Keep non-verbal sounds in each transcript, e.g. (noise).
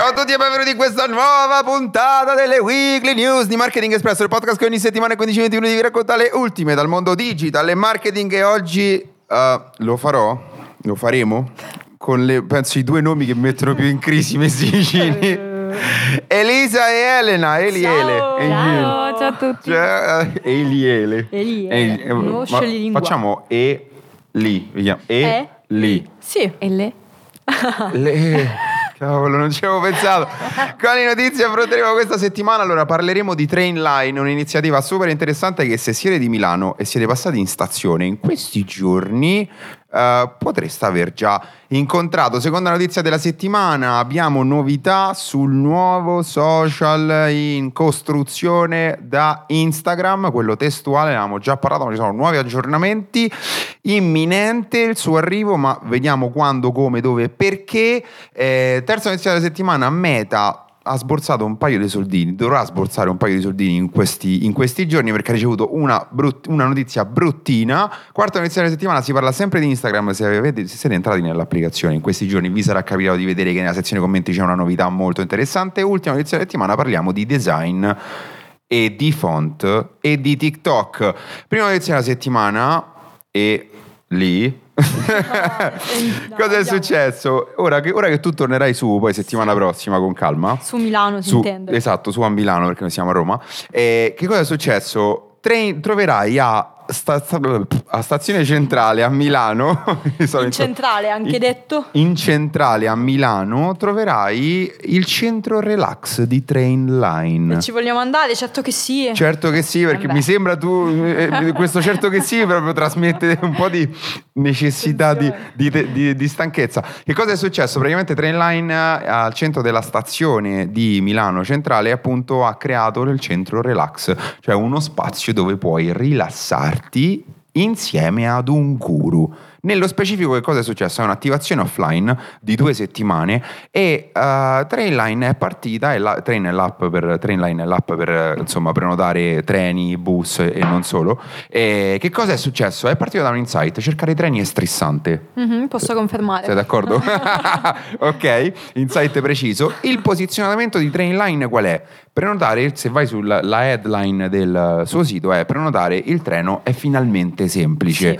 Ciao a tutti e benvenuti in questa nuova puntata delle Weekly News di Marketing Espresso, il podcast che ogni settimana in 15-20 minuti vi racconta le ultime dal mondo digital e marketing e oggi uh, lo farò, lo faremo con le, penso i due nomi che mi mettono più in crisi messi vicini. (laughs) Elisa e Elena, Eliele. Ciao. Eliele. Ciao, ciao a tutti. Cioè, eh, Eliele. Eliele, Eli- eh, ma scioglilingua. Facciamo E li, vediamo. E, E? li. Sì. E le? Le... Cavolo, non ci avevo pensato. (laughs) Quali notizie affronteremo questa settimana? Allora, parleremo di Trainline, un'iniziativa super interessante che se siete di Milano e siete passati in stazione in questi giorni eh, potreste aver già incontrato. Seconda notizia della settimana, abbiamo novità sul nuovo social in costruzione da Instagram, quello testuale, ne avevamo già parlato, ma ci sono nuovi aggiornamenti. Imminente il suo arrivo, ma vediamo quando, come, dove e perché. Eh, terza notizia della settimana, Meta ha sborsato un paio di soldini, dovrà sborsare un paio di soldini in questi, in questi giorni perché ha ricevuto una, brut- una notizia bruttina. Quarta notizia della settimana, si parla sempre di Instagram, se, avete, se siete entrati nell'applicazione in questi giorni vi sarà capitato di vedere che nella sezione commenti c'è una novità molto interessante. Ultima notizia della settimana, parliamo di design e di font e di TikTok. Prima notizia della settimana e lì (laughs) Cosa è successo? Ora che, ora che tu tornerai su, poi settimana prossima con calma. Su Milano si Su- intende. Esatto, su a Milano perché noi siamo a Roma. Eh, che cosa è successo? Train- troverai a, sta- sta- a Stazione Centrale a Milano. (laughs) In centrale, anche in- detto. In centrale a Milano troverai il centro relax di Trainline. E ci vogliamo andare? Certo che sì. Certo che sì, perché Vabbè. mi sembra tu, eh, questo certo che sì, proprio trasmette un po' di necessità di, di- di- di stanchezza. Che cosa è successo? Praticamente Trainline eh, al centro della stazione di Milano Centrale appunto ha creato il centro relax, cioè uno spazio dove puoi rilassarti insieme ad un guru. Nello specifico che cosa è successo? È un'attivazione offline di due settimane e uh, Trainline è partita, e la, Train è l'app per, Trainline è l'app per insomma, prenotare treni, bus e non solo. E che cosa è successo? È partito da un insight, cercare treni è stressante. Mhm, posso confermare. Sei d'accordo? (laughs) ok, insight preciso. Il posizionamento di Trainline qual è? Prenotare, se vai sulla la headline del suo sito, è prenotare il treno è finalmente semplice.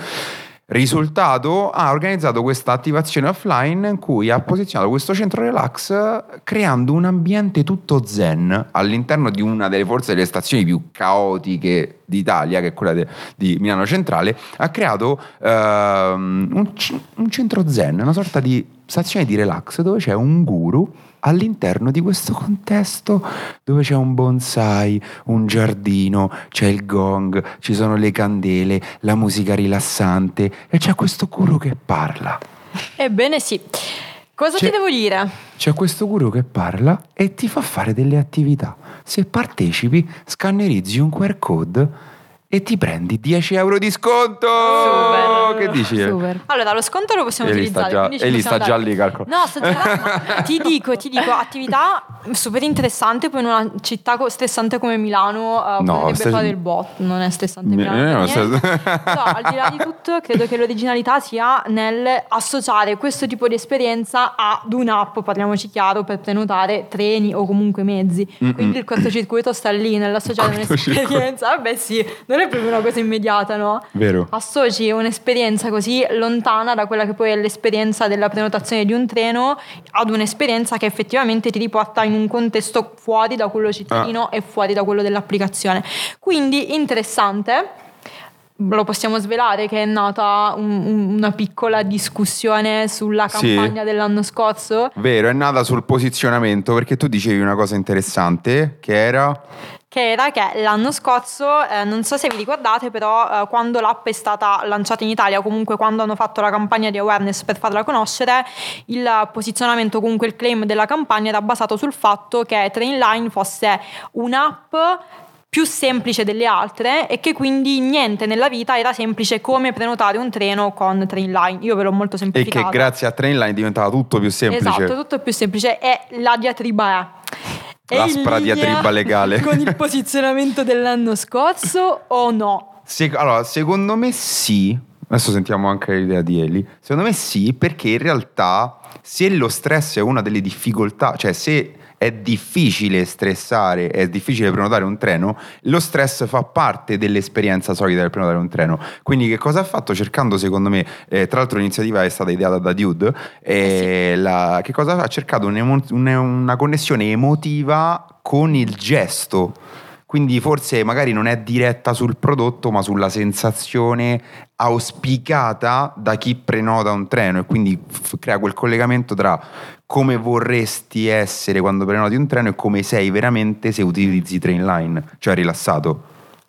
Risultato, ha organizzato questa attivazione offline in cui ha posizionato questo centro relax eh, creando un ambiente tutto zen all'interno di una delle forse delle stazioni più caotiche d'Italia, che è quella de- di Milano Centrale, ha creato ehm, un, un centro zen, una sorta di stazione di relax dove c'è un guru all'interno di questo contesto dove c'è un bonsai, un giardino, c'è il gong, ci sono le candele, la musica rilassante e c'è questo guru che parla. Ebbene sì. Cosa C'è- ti devo dire? C'è questo guru che parla e ti fa fare delle attività. Se partecipi, scannerizzi un QR code e ti prendi 10 euro di sconto. Super. Che dici? Super. Allora, lo sconto lo possiamo E utilizzare. già- e lì sta già lì, calcolo. No, sto ma ti dico, ti dico, attività super interessante. Poi in una città stressante come Milano uh, No, potrebbe stai- fare il bot. Non è stressante Mi- Milano. eh, no, No, al di là di tutto, credo che l'originalità sia nel associare questo tipo di esperienza ad un'app, parliamoci chiaro, per prenotare treni o comunque mezzi. Quindi il cortocircuito sta lì nell'associare un'esperienza. Vabbè, sì, non è proprio una cosa immediata, no? Vero. associ un'esperienza così lontana da quella che poi è l'esperienza della prenotazione di un treno ad un'esperienza che effettivamente ti riporta in un contesto fuori da quello cittadino Ah. e fuori da quello dell'applicazione. Quindi interessante. Lo possiamo svelare che è nata un- un- una piccola discussione sulla Sì. campagna dell'anno scorso Vero, è nata sul posizionamento perché tu dicevi una cosa interessante che era che era che l'anno scorso, eh, non so se vi ricordate, però eh, quando l'app è stata lanciata in Italia, o comunque quando hanno fatto la campagna di awareness per farla conoscere, il posizionamento, comunque il claim della campagna era basato sul fatto che Trainline fosse un'app più semplice delle altre e che quindi niente nella vita era semplice come prenotare un treno con Trainline. Io ve l'ho molto e semplificato. che grazie a Trainline diventava tutto più semplice. Esatto, tutto più semplice e la diatriba è. L'aspra diatriba legale. (laughs) Con il posizionamento dell'anno scorso o no? Se- allora, secondo me sì, Adesso sentiamo anche l'idea di Eli. Secondo me sì, perché in realtà se lo stress è una delle difficoltà, cioè se è difficile stressare, è difficile prenotare un treno, lo stress fa parte dell'esperienza solita del prenotare un treno. Quindi che cosa ha fatto? Cercando secondo me, eh, tra l'altro l'iniziativa è stata ideata da Dude, eh, la, che cosa ha cercato? Un'emo- una connessione emotiva con il gesto quindi forse magari non è diretta sul prodotto, ma sulla sensazione auspicata da chi prenota un treno e quindi f- crea quel collegamento tra come vorresti essere quando prenoti un treno e come sei veramente se utilizzi Trainline, cioè rilassato.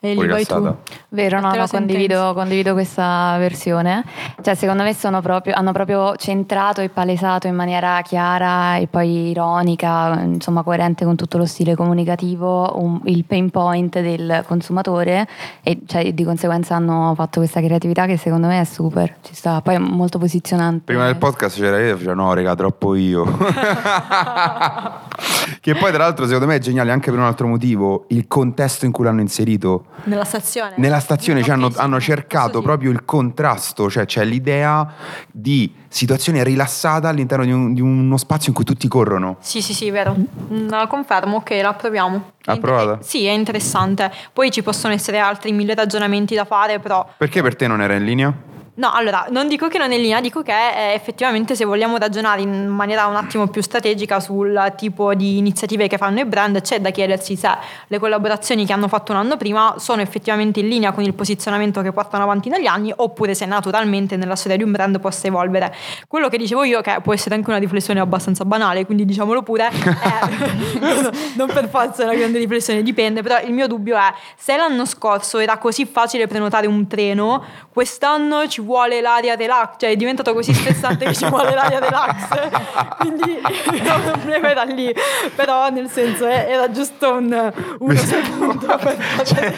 E lì vai tu. Vero, no, no condivido, condivido, questa versione. Cioè, secondo me proprio, hanno proprio centrato e palesato in maniera chiara e poi ironica, insomma coerente con tutto lo stile comunicativo, un, il pain point del consumatore e cioè, di conseguenza hanno fatto questa creatività che secondo me è super, ci sta, poi è molto posizionante. Prima del podcast c'era io e faceva no raga, troppo io. (laughs) (laughs) che poi tra l'altro secondo me è geniale anche per un altro motivo, il contesto in cui l'hanno inserito. Nella stazione? Nella stazione cioè, hanno, hanno, cercato sì. proprio il contrasto, cioè c'è l'idea di situazione rilassata all'interno di, un, di, uno spazio in cui tutti corrono. Sì, sì, sì, vero. Mm, la confermo, ok, la proviamo. Approvata? Inter- sì, è interessante. Poi ci possono essere altri mille ragionamenti da fare, però... Perché per te non era in linea? No, allora, non dico che non è in linea, dico che eh, effettivamente se vogliamo ragionare in maniera un attimo più strategica sul tipo di iniziative che fanno i brand, c'è da chiedersi se le collaborazioni che hanno fatto un anno prima sono effettivamente in linea con il posizionamento che portano avanti negli anni oppure se naturalmente nella storia di un brand possa evolvere. Quello che dicevo io, che può essere anche una riflessione abbastanza banale, quindi diciamolo pure, è, (laughs) (laughs) non per forza una grande riflessione, dipende, però il mio dubbio è se l'anno scorso era così facile prenotare un treno, quest'anno ci vuole vuole l'aria relax, cioè è diventato così stressante che ci vuole l'aria relax. (laughs) Quindi (laughs) il problema era lì, però nel senso eh, era giusto un, uno secondo (laughs) per c'è,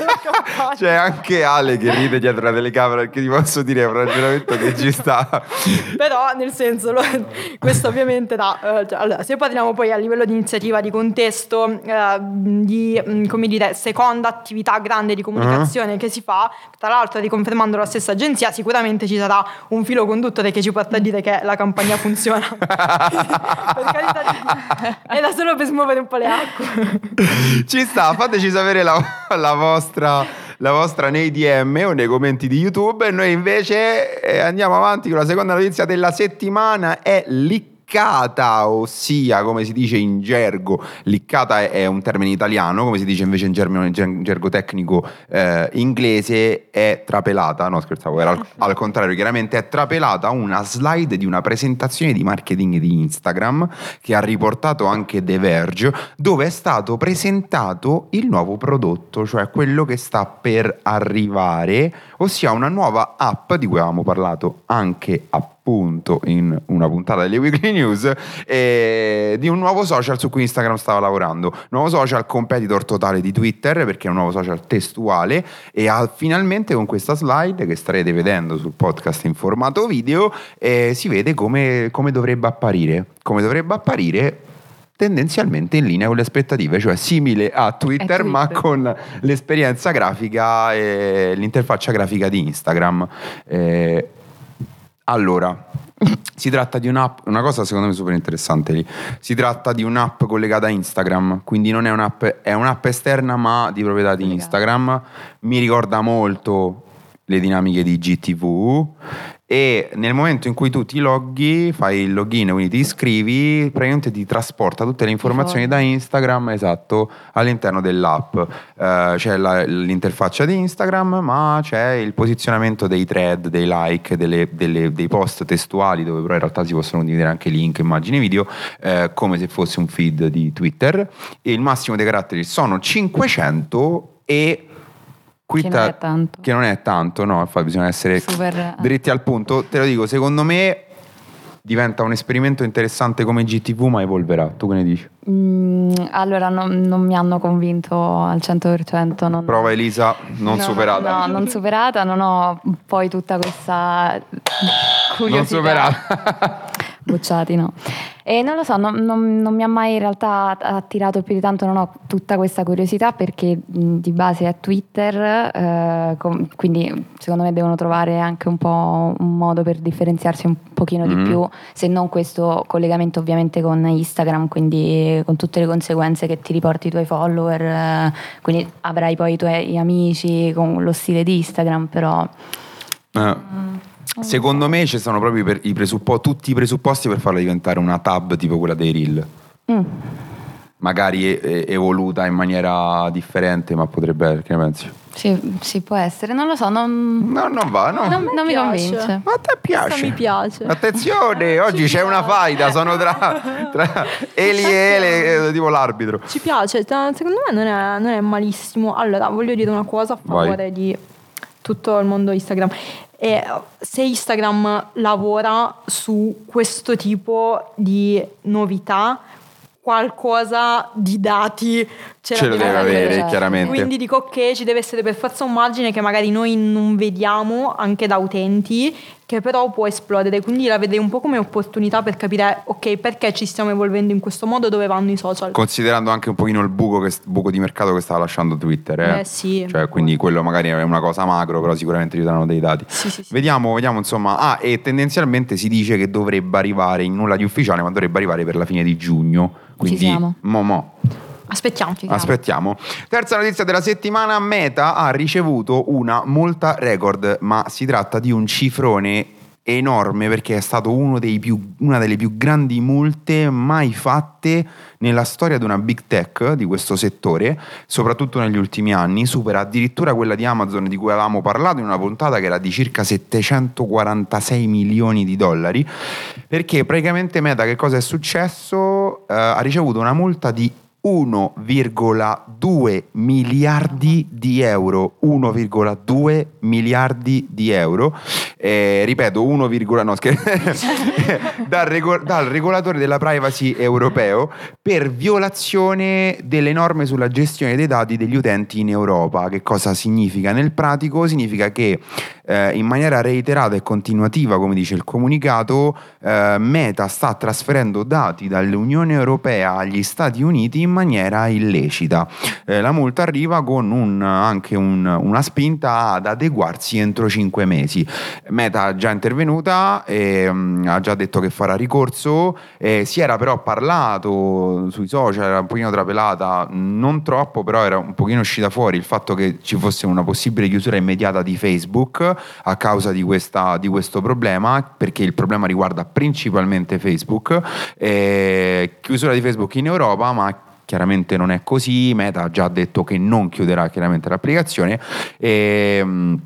c'è anche Ale che ride dietro la telecamera perché ti posso dire è un ragionamento che ci sta. però nel senso, lo, questo ovviamente da, uh, cioè, allora, se parliamo poi a livello di iniziativa, di contesto, uh, di mm, come dire, seconda attività grande di comunicazione uh-huh. che si fa, tra l'altro riconfermando la stessa agenzia, sicuramente sicuramente ci sarà un filo conduttore che ci porta a dire che la campagna funziona. (laughs) per carità di... Era solo per smuovere un po' le acque. ci sta, fateci sapere la, la vostra la vostra nei DM o nei commenti di YouTube e noi invece eh, andiamo avanti con la seconda notizia della settimana è lì liccata, ossia come si dice in gergo, liccata è, un termine italiano, come si dice invece in, gergo, in gergo tecnico eh, inglese è trapelata, no scherzavo, era al, al, contrario, chiaramente è trapelata una slide di una presentazione di marketing di Instagram che ha riportato anche The Verge, dove è stato presentato il nuovo prodotto, cioè quello che sta per arrivare, ossia una nuova app di cui avevamo parlato anche a appunto in una puntata delle Weekly News eh, di un nuovo social su cui Instagram stava lavorando. Nuovo social competitor totale di Twitter perché è un nuovo social testuale e ha, finalmente con questa slide che starete vedendo sul podcast in formato video eh, si vede come, come dovrebbe apparire. Come dovrebbe apparire tendenzialmente in linea con le aspettative, cioè simile a Twitter, Twitter. ma con l'esperienza grafica e l'interfaccia grafica di Instagram. Eh, allora, (laughs) si tratta di un'app, una cosa secondo me super interessante lì. Si tratta di un'app collegata a Instagram, quindi non è un'app, è un'app esterna ma di proprietà di Instagram. Mi ricorda molto le dinamiche di GTV e nel momento in cui tu ti loghi, fai il login, quindi ti iscrivi, praticamente ti trasporta tutte le informazioni da Instagram, esatto, all'interno dell'app. Uh, c'è la, l'interfaccia di Instagram, ma c'è il posizionamento dei thread, dei like, delle, delle, dei post testuali, dove però in realtà si possono condividere anche link, immagini, video, uh, come se fosse un feed di Twitter. E il massimo dei caratteri sono 500 e che non è tanto. Che non è tanto, no, infatti bisogna essere Super... Eh. dritti al punto. Te lo dico, secondo me diventa un esperimento interessante come GTV, ma evolverà. Tu che ne dici? Mm, allora, non, non, mi hanno convinto al 100%. Non... Prova Elisa, non no, superata. No, non superata, non ho poi tutta questa curiosità. Non superata. (laughs) bocciati, no. E non lo so, non, non, non, mi ha mai in realtà attirato più di tanto, non ho tutta questa curiosità perché di base è Twitter, eh, com- quindi secondo me devono trovare anche un po' un modo per differenziarsi un pochino mm-hmm. di più, se non questo collegamento ovviamente con Instagram, quindi con tutte le conseguenze che ti riporti i tuoi follower, eh, quindi avrai poi i tuoi amici con lo stile di Instagram, però... Eh. Mm. Secondo me ci sono proprio i presuppo- tutti i presupposti per farla diventare una tab tipo quella dei reel. Mm. Magari evoluta in maniera differente, ma potrebbe, che ne pensi? Sì, sì, può essere, non lo so, non, no, non va, no. non, non mi convince. Ma a te piace? Mi piace. Attenzione, oggi c'è una faida, sono tra, tra Eli e Ele, eh, tipo l'arbitro. Ci piace, secondo me non è, non è malissimo. Allora, voglio dire una cosa a favore Vai. di tutto il mondo Instagram. E se Instagram lavora su questo tipo di novità, qualcosa di dati ce, ce lo deve avere, avere chiaramente. Quindi dico che ci deve essere per forza un margine che magari noi non vediamo anche da utenti, che però può esplodere. Quindi la vedrei un po' come opportunità per capire, ok, perché ci stiamo evolvendo in questo modo, dove vanno i social. Considerando anche un pochino il buco, che, buco di mercato che sta lasciando Twitter. Eh, eh sì. Cioè, quindi quello magari è una cosa macro, però sicuramente ci daranno dei dati. Sì, sì, sì. Vediamo, vediamo insomma. Ah, e tendenzialmente si dice che dovrebbe arrivare in nulla di ufficiale, ma dovrebbe arrivare per la fine di giugno. Quindi, ci siamo. Mo, mo. Aspettiamo. Aspettiamo. Terza notizia della settimana, Meta ha ricevuto una multa record, ma si tratta di un cifrone enorme perché è stato più, una delle più grandi multe mai fatte nella storia di una big tech di questo settore, soprattutto negli ultimi anni, supera addirittura quella di Amazon di cui avevamo parlato in una puntata che era di circa 746 milioni di dollari, perché praticamente Meta che cosa è successo? Eh, ha ricevuto una multa di 1,2 miliardi di euro 1,2 miliardi di euro eh, ripeto 1, no, (laughs) dal, rego- dal, regolatore della privacy europeo per violazione delle norme sulla gestione dei dati degli utenti in Europa che cosa significa? nel pratico significa che eh, in maniera reiterata e continuativa come dice il comunicato eh, Meta sta trasferendo dati dall'Unione Europea agli Stati Uniti in maniera illecita. Eh, la multa arriva con un, anche un, una spinta ad adeguarsi entro 5 mesi. Meta è già intervenuta e um, ha già detto che farà ricorso. Si era però parlato sui social, era un pochino trapelata, non troppo, però era un pochino uscita fuori il fatto che ci fosse una possibile chiusura immediata di Facebook a causa di, questa, di questo problema, perché il problema riguarda principalmente Facebook. Eh, chiusura di Facebook in Europa, ma chiaramente non è così. Meta ha già detto che non chiuderà chiaramente l'applicazione. E, ehm,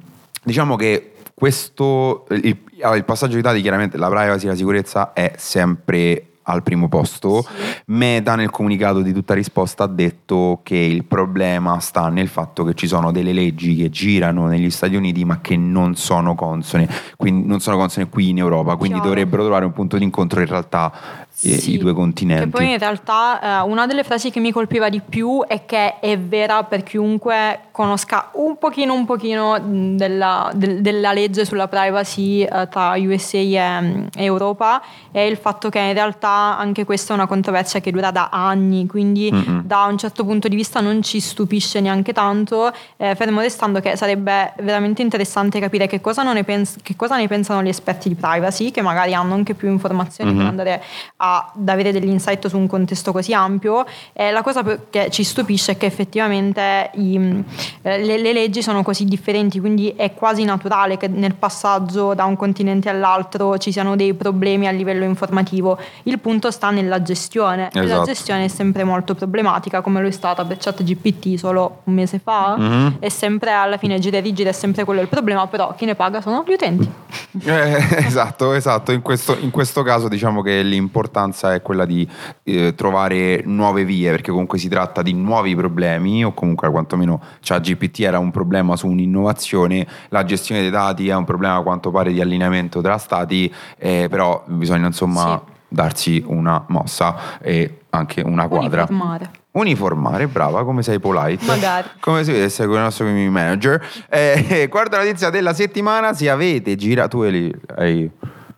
diciamo che questo il, il, passaggio di dati chiaramente la privacy e la sicurezza è sempre al primo posto. Sì. Meta nel comunicato di tutta risposta ha detto che il problema sta nel fatto che ci sono delle leggi che girano negli Stati Uniti ma che non sono consone, quindi non sono consone qui in Europa, quindi Chiaro. dovrebbero trovare un punto di incontro in realtà sì. i due continenti. E poi in realtà eh, una delle frasi che mi colpiva di più è che è vera per chiunque conosca un pochino un pochino della, del, della legge sulla privacy eh, tra USA e, e, Europa è il fatto che in realtà anche questa è una controversia che dura da anni, quindi mm-hmm. da un certo punto di vista non ci stupisce neanche tanto, eh, fermo restando che sarebbe veramente interessante capire che cosa, ne, pens- che cosa ne pensano gli esperti di privacy, che magari hanno anche più informazioni mm-hmm. per andare a ad avere degli insight su un contesto così ampio. Eh, la cosa che ci stupisce è che effettivamente i, eh, le, le, leggi sono così differenti, quindi è quasi naturale che nel passaggio da un continente all'altro ci siano dei problemi a livello informativo. Il punto sta nella gestione esatto. la gestione è sempre molto problematica, come lo è stata per ChatGPT solo un mese fa. Mm-hmm. E sempre alla fine gira e rigida è sempre quello il problema, però chi ne paga sono gli utenti. (laughs) Eh, esatto, esatto. In questo, in questo caso diciamo che l'importante importanza è quella di eh, trovare nuove vie, perché comunque si tratta di nuovi problemi, o comunque quantomeno cioè, GPT era un problema su un'innovazione, la gestione dei dati è un problema a quanto pare di allineamento tra stati, eh, però bisogna insomma sì. darsi una mossa e anche una quadra. Uniformare. Uniformare, brava, come sei polite. Magari. (laughs) Come si vede, sei con il nostro community manager. Eh, quarta notizia della settimana, se avete girato... Tu hai...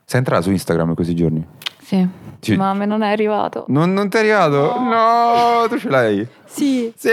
Sei entrata su Instagram in questi giorni? Sì. Ci- Ma a me non è arrivato. Non, non ti è arrivato? No. tu ce l'hai. Sì. Sì,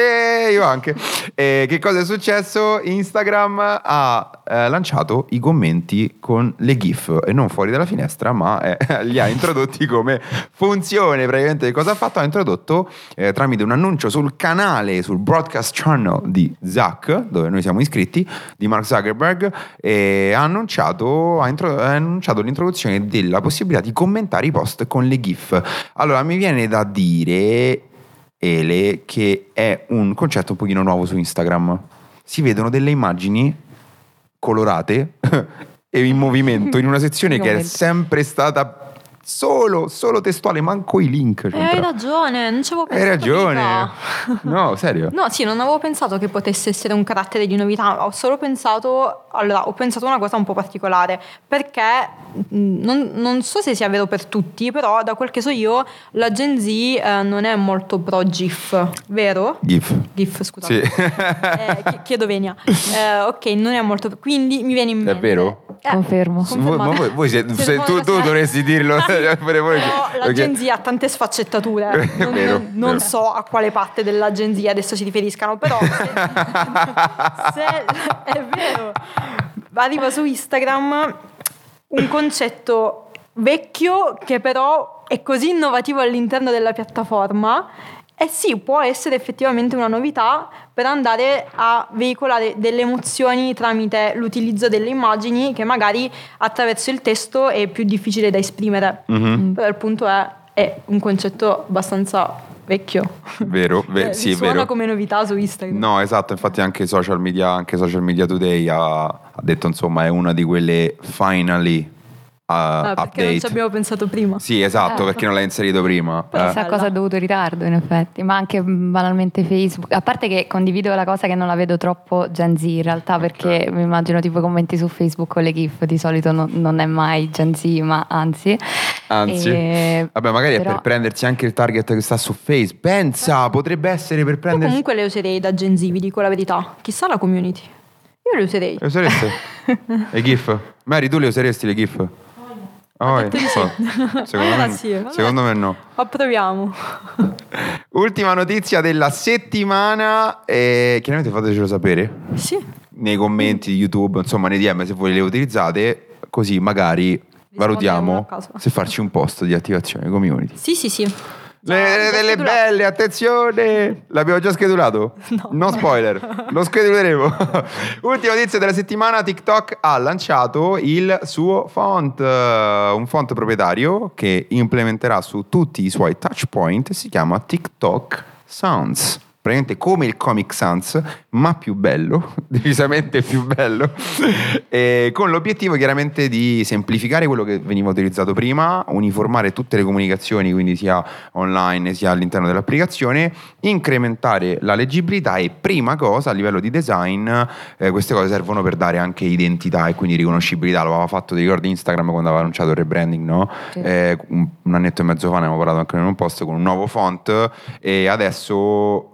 io anche. E che cosa è successo? Instagram ha eh, lanciato i commenti con le GIF e non fuori dalla finestra, ma eh, (laughs) li ha introdotti come funzione. Praticamente, cosa ha fatto? Ha introdotto eh, tramite un annuncio sul canale, sul broadcast channel di Zuck, dove noi siamo iscritti, di Mark Zuckerberg, e ha annunciato, ha intro- ha annunciato l'introduzione della possibilità di commentare i post con le GIF. Allora, mi viene da dire Ele che è un concetto un pochino nuovo su Instagram. Si vedono delle immagini colorate (laughs) e in movimento in una sezione che è sempre stata solo, solo testuale, manco i link. Eh, c'entra. hai ragione, non ci avevo Hai pensato. ragione. prima. No, serio. No, sì, non avevo pensato che potesse essere un carattere di novità, ho solo pensato, allora, ho pensato una cosa un po' particolare, perché mh, non, non so se sia vero per tutti, però da quel che so io la Gen Z eh, non è molto pro GIF, vero? GIF. GIF, scusate. Sì. Eh, chi- (laughs) chiedo venia. Eh, ok, non è molto, quindi mi viene in mente. vero? Eh, Confermo. Voi, voi, voi siete- se- (laughs) tu, tu dovresti dirlo. (laughs) pure voi. Però la Ok. Gen Z ha tante sfaccettature. (laughs) Non, Vero, non- vero. so a quale parte della Gen Z adesso si riferiscano, però se, (laughs) se è vero, arriva su Instagram un concetto vecchio che però è così innovativo all'interno della piattaforma. E sì, può essere effettivamente una novità per andare a veicolare delle emozioni tramite l'utilizzo delle immagini che magari attraverso il testo è più difficile da esprimere. Mhm. Però il punto è, è un concetto abbastanza vecchio. Vero, ve- Eh, sì, suona vero. come novità su Instagram. No, esatto, infatti anche social media, anche social media today ha, ha detto insomma è una di quelle finally Ah, perché non update. ci abbiamo pensato prima. Sì, esatto, Eh. perché non l'hai inserito prima. Eh. Chissà Bella. cosa ha dovuto ritardo in effetti, ma anche mh, banalmente Facebook. A parte che condivido la cosa che non la vedo troppo Gen Z in realtà, perché mi immagino tipo i commenti su Facebook con le GIF di solito no- non è mai Gen Z, ma anzi. Anzi, E- vabbè, magari è però- per prendersi anche il target che sta su Facebook. Pensa, potrebbe essere per Io prendersi. comunque le userei da Gen Z, vi dico la verità. Chissà la community. Io le userei. Le usereste? (laughs) le GIF? Mary, tu le useresti le GIF? Oh, sì. (laughs) Secondo, Allora me, sì, vabbè. secondo me no. Approviamo. (laughs) Ultima notizia della settimana. E chiaramente fatecelo sapere Sì. nei commenti di YouTube, insomma nei DM se voi le utilizzate, così magari valutiamo se farci un post di attivazione community. Sì, sì, sì. Le, delle belle, attenzione! L'abbiamo già schedulato? (laughs) No. spoiler, lo scheduleremo. (laughs) Ultima notizia della settimana: TikTok ha lanciato il suo font, eh, un font proprietario che implementerà su tutti i suoi touch point. Si chiama TikTok Sounds. Praticamente come il Comic Sans, ma più bello, (laughs) decisamente più bello, con l'obiettivo chiaramente di semplificare quello che veniva utilizzato prima, uniformare tutte le comunicazioni, quindi sia online sia all'interno dell'applicazione, incrementare la leggibilità e prima cosa a livello di design eh, queste cose servono per dare anche identità e quindi riconoscibilità. Lo aveva fatto, ti ricordi Instagram quando aveva annunciato il rebranding, no? Sì. Eh, un, un annetto e mezzo fa ne abbiamo parlato anche in un post con un nuovo font e adesso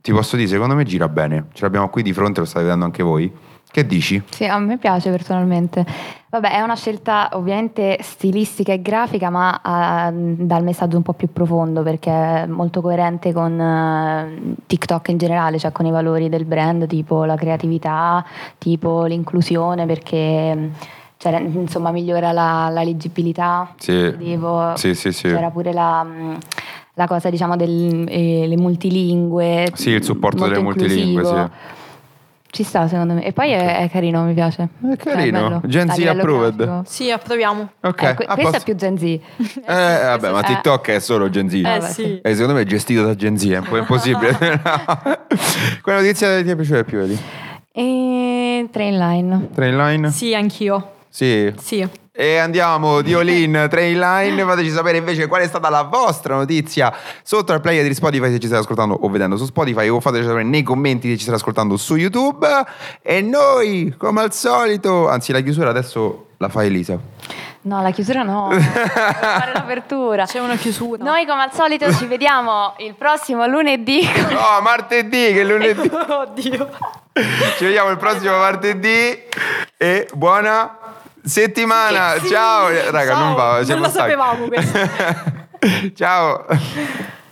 ti posso dire, secondo me gira bene. Ce l'abbiamo qui di fronte, lo state vedendo anche voi. Che dici? Sì, a me piace personalmente. Vabbè, è una scelta ovviamente stilistica e grafica, ma ha- dà il messaggio un po' più profondo perché è molto coerente con eh, TikTok in generale, cioè con i valori del brand, tipo la creatività, tipo l'inclusione, perché cioè, insomma migliora la, la leggibilità. Sì. Vedevo, Sì, sì, sì. C'era pure la, mh, la cosa, diciamo, delle multilingue. Sì, il supporto delle multilingue, sì. Ci sta secondo me. E poi è, è carino, mi piace. È carino. Cioè. Gen Z approved. grafico. Sì, approviamo. Ok, Eh, que- a questo posto. è più Gen Z. Eh, (laughs) vabbè, ma Eh. TikTok è solo Gen Z. Eh vabbè, sì. E secondo me è gestito da Gen Z, è un po' impossibile. (laughs) (laughs) Quale notizia ti è piaciuta più, Eli? E train line. Trainline? Sì, anch'io. Sì. Sì. E andiamo di all in (laughs) Trainline. Fateci sapere invece qual è stata la vostra notizia sotto al player di Spotify se ci state ascoltando o vedendo su Spotify o fateci sapere nei commenti se ci state ascoltando su YouTube. E noi, come al solito, anzi la chiusura adesso la fa Elisa. No, la chiusura no. (laughs) Devo fare l'apertura. C'è una chiusura. Noi come al solito ci vediamo il prossimo lunedì. No, martedì che lunedì. (laughs) Oddio. Ci vediamo il prossimo martedì e buona settimana. Sì. Ciao, raga, Ciao. non va. Non lo sapevamo questo. (laughs) Ciao. (laughs)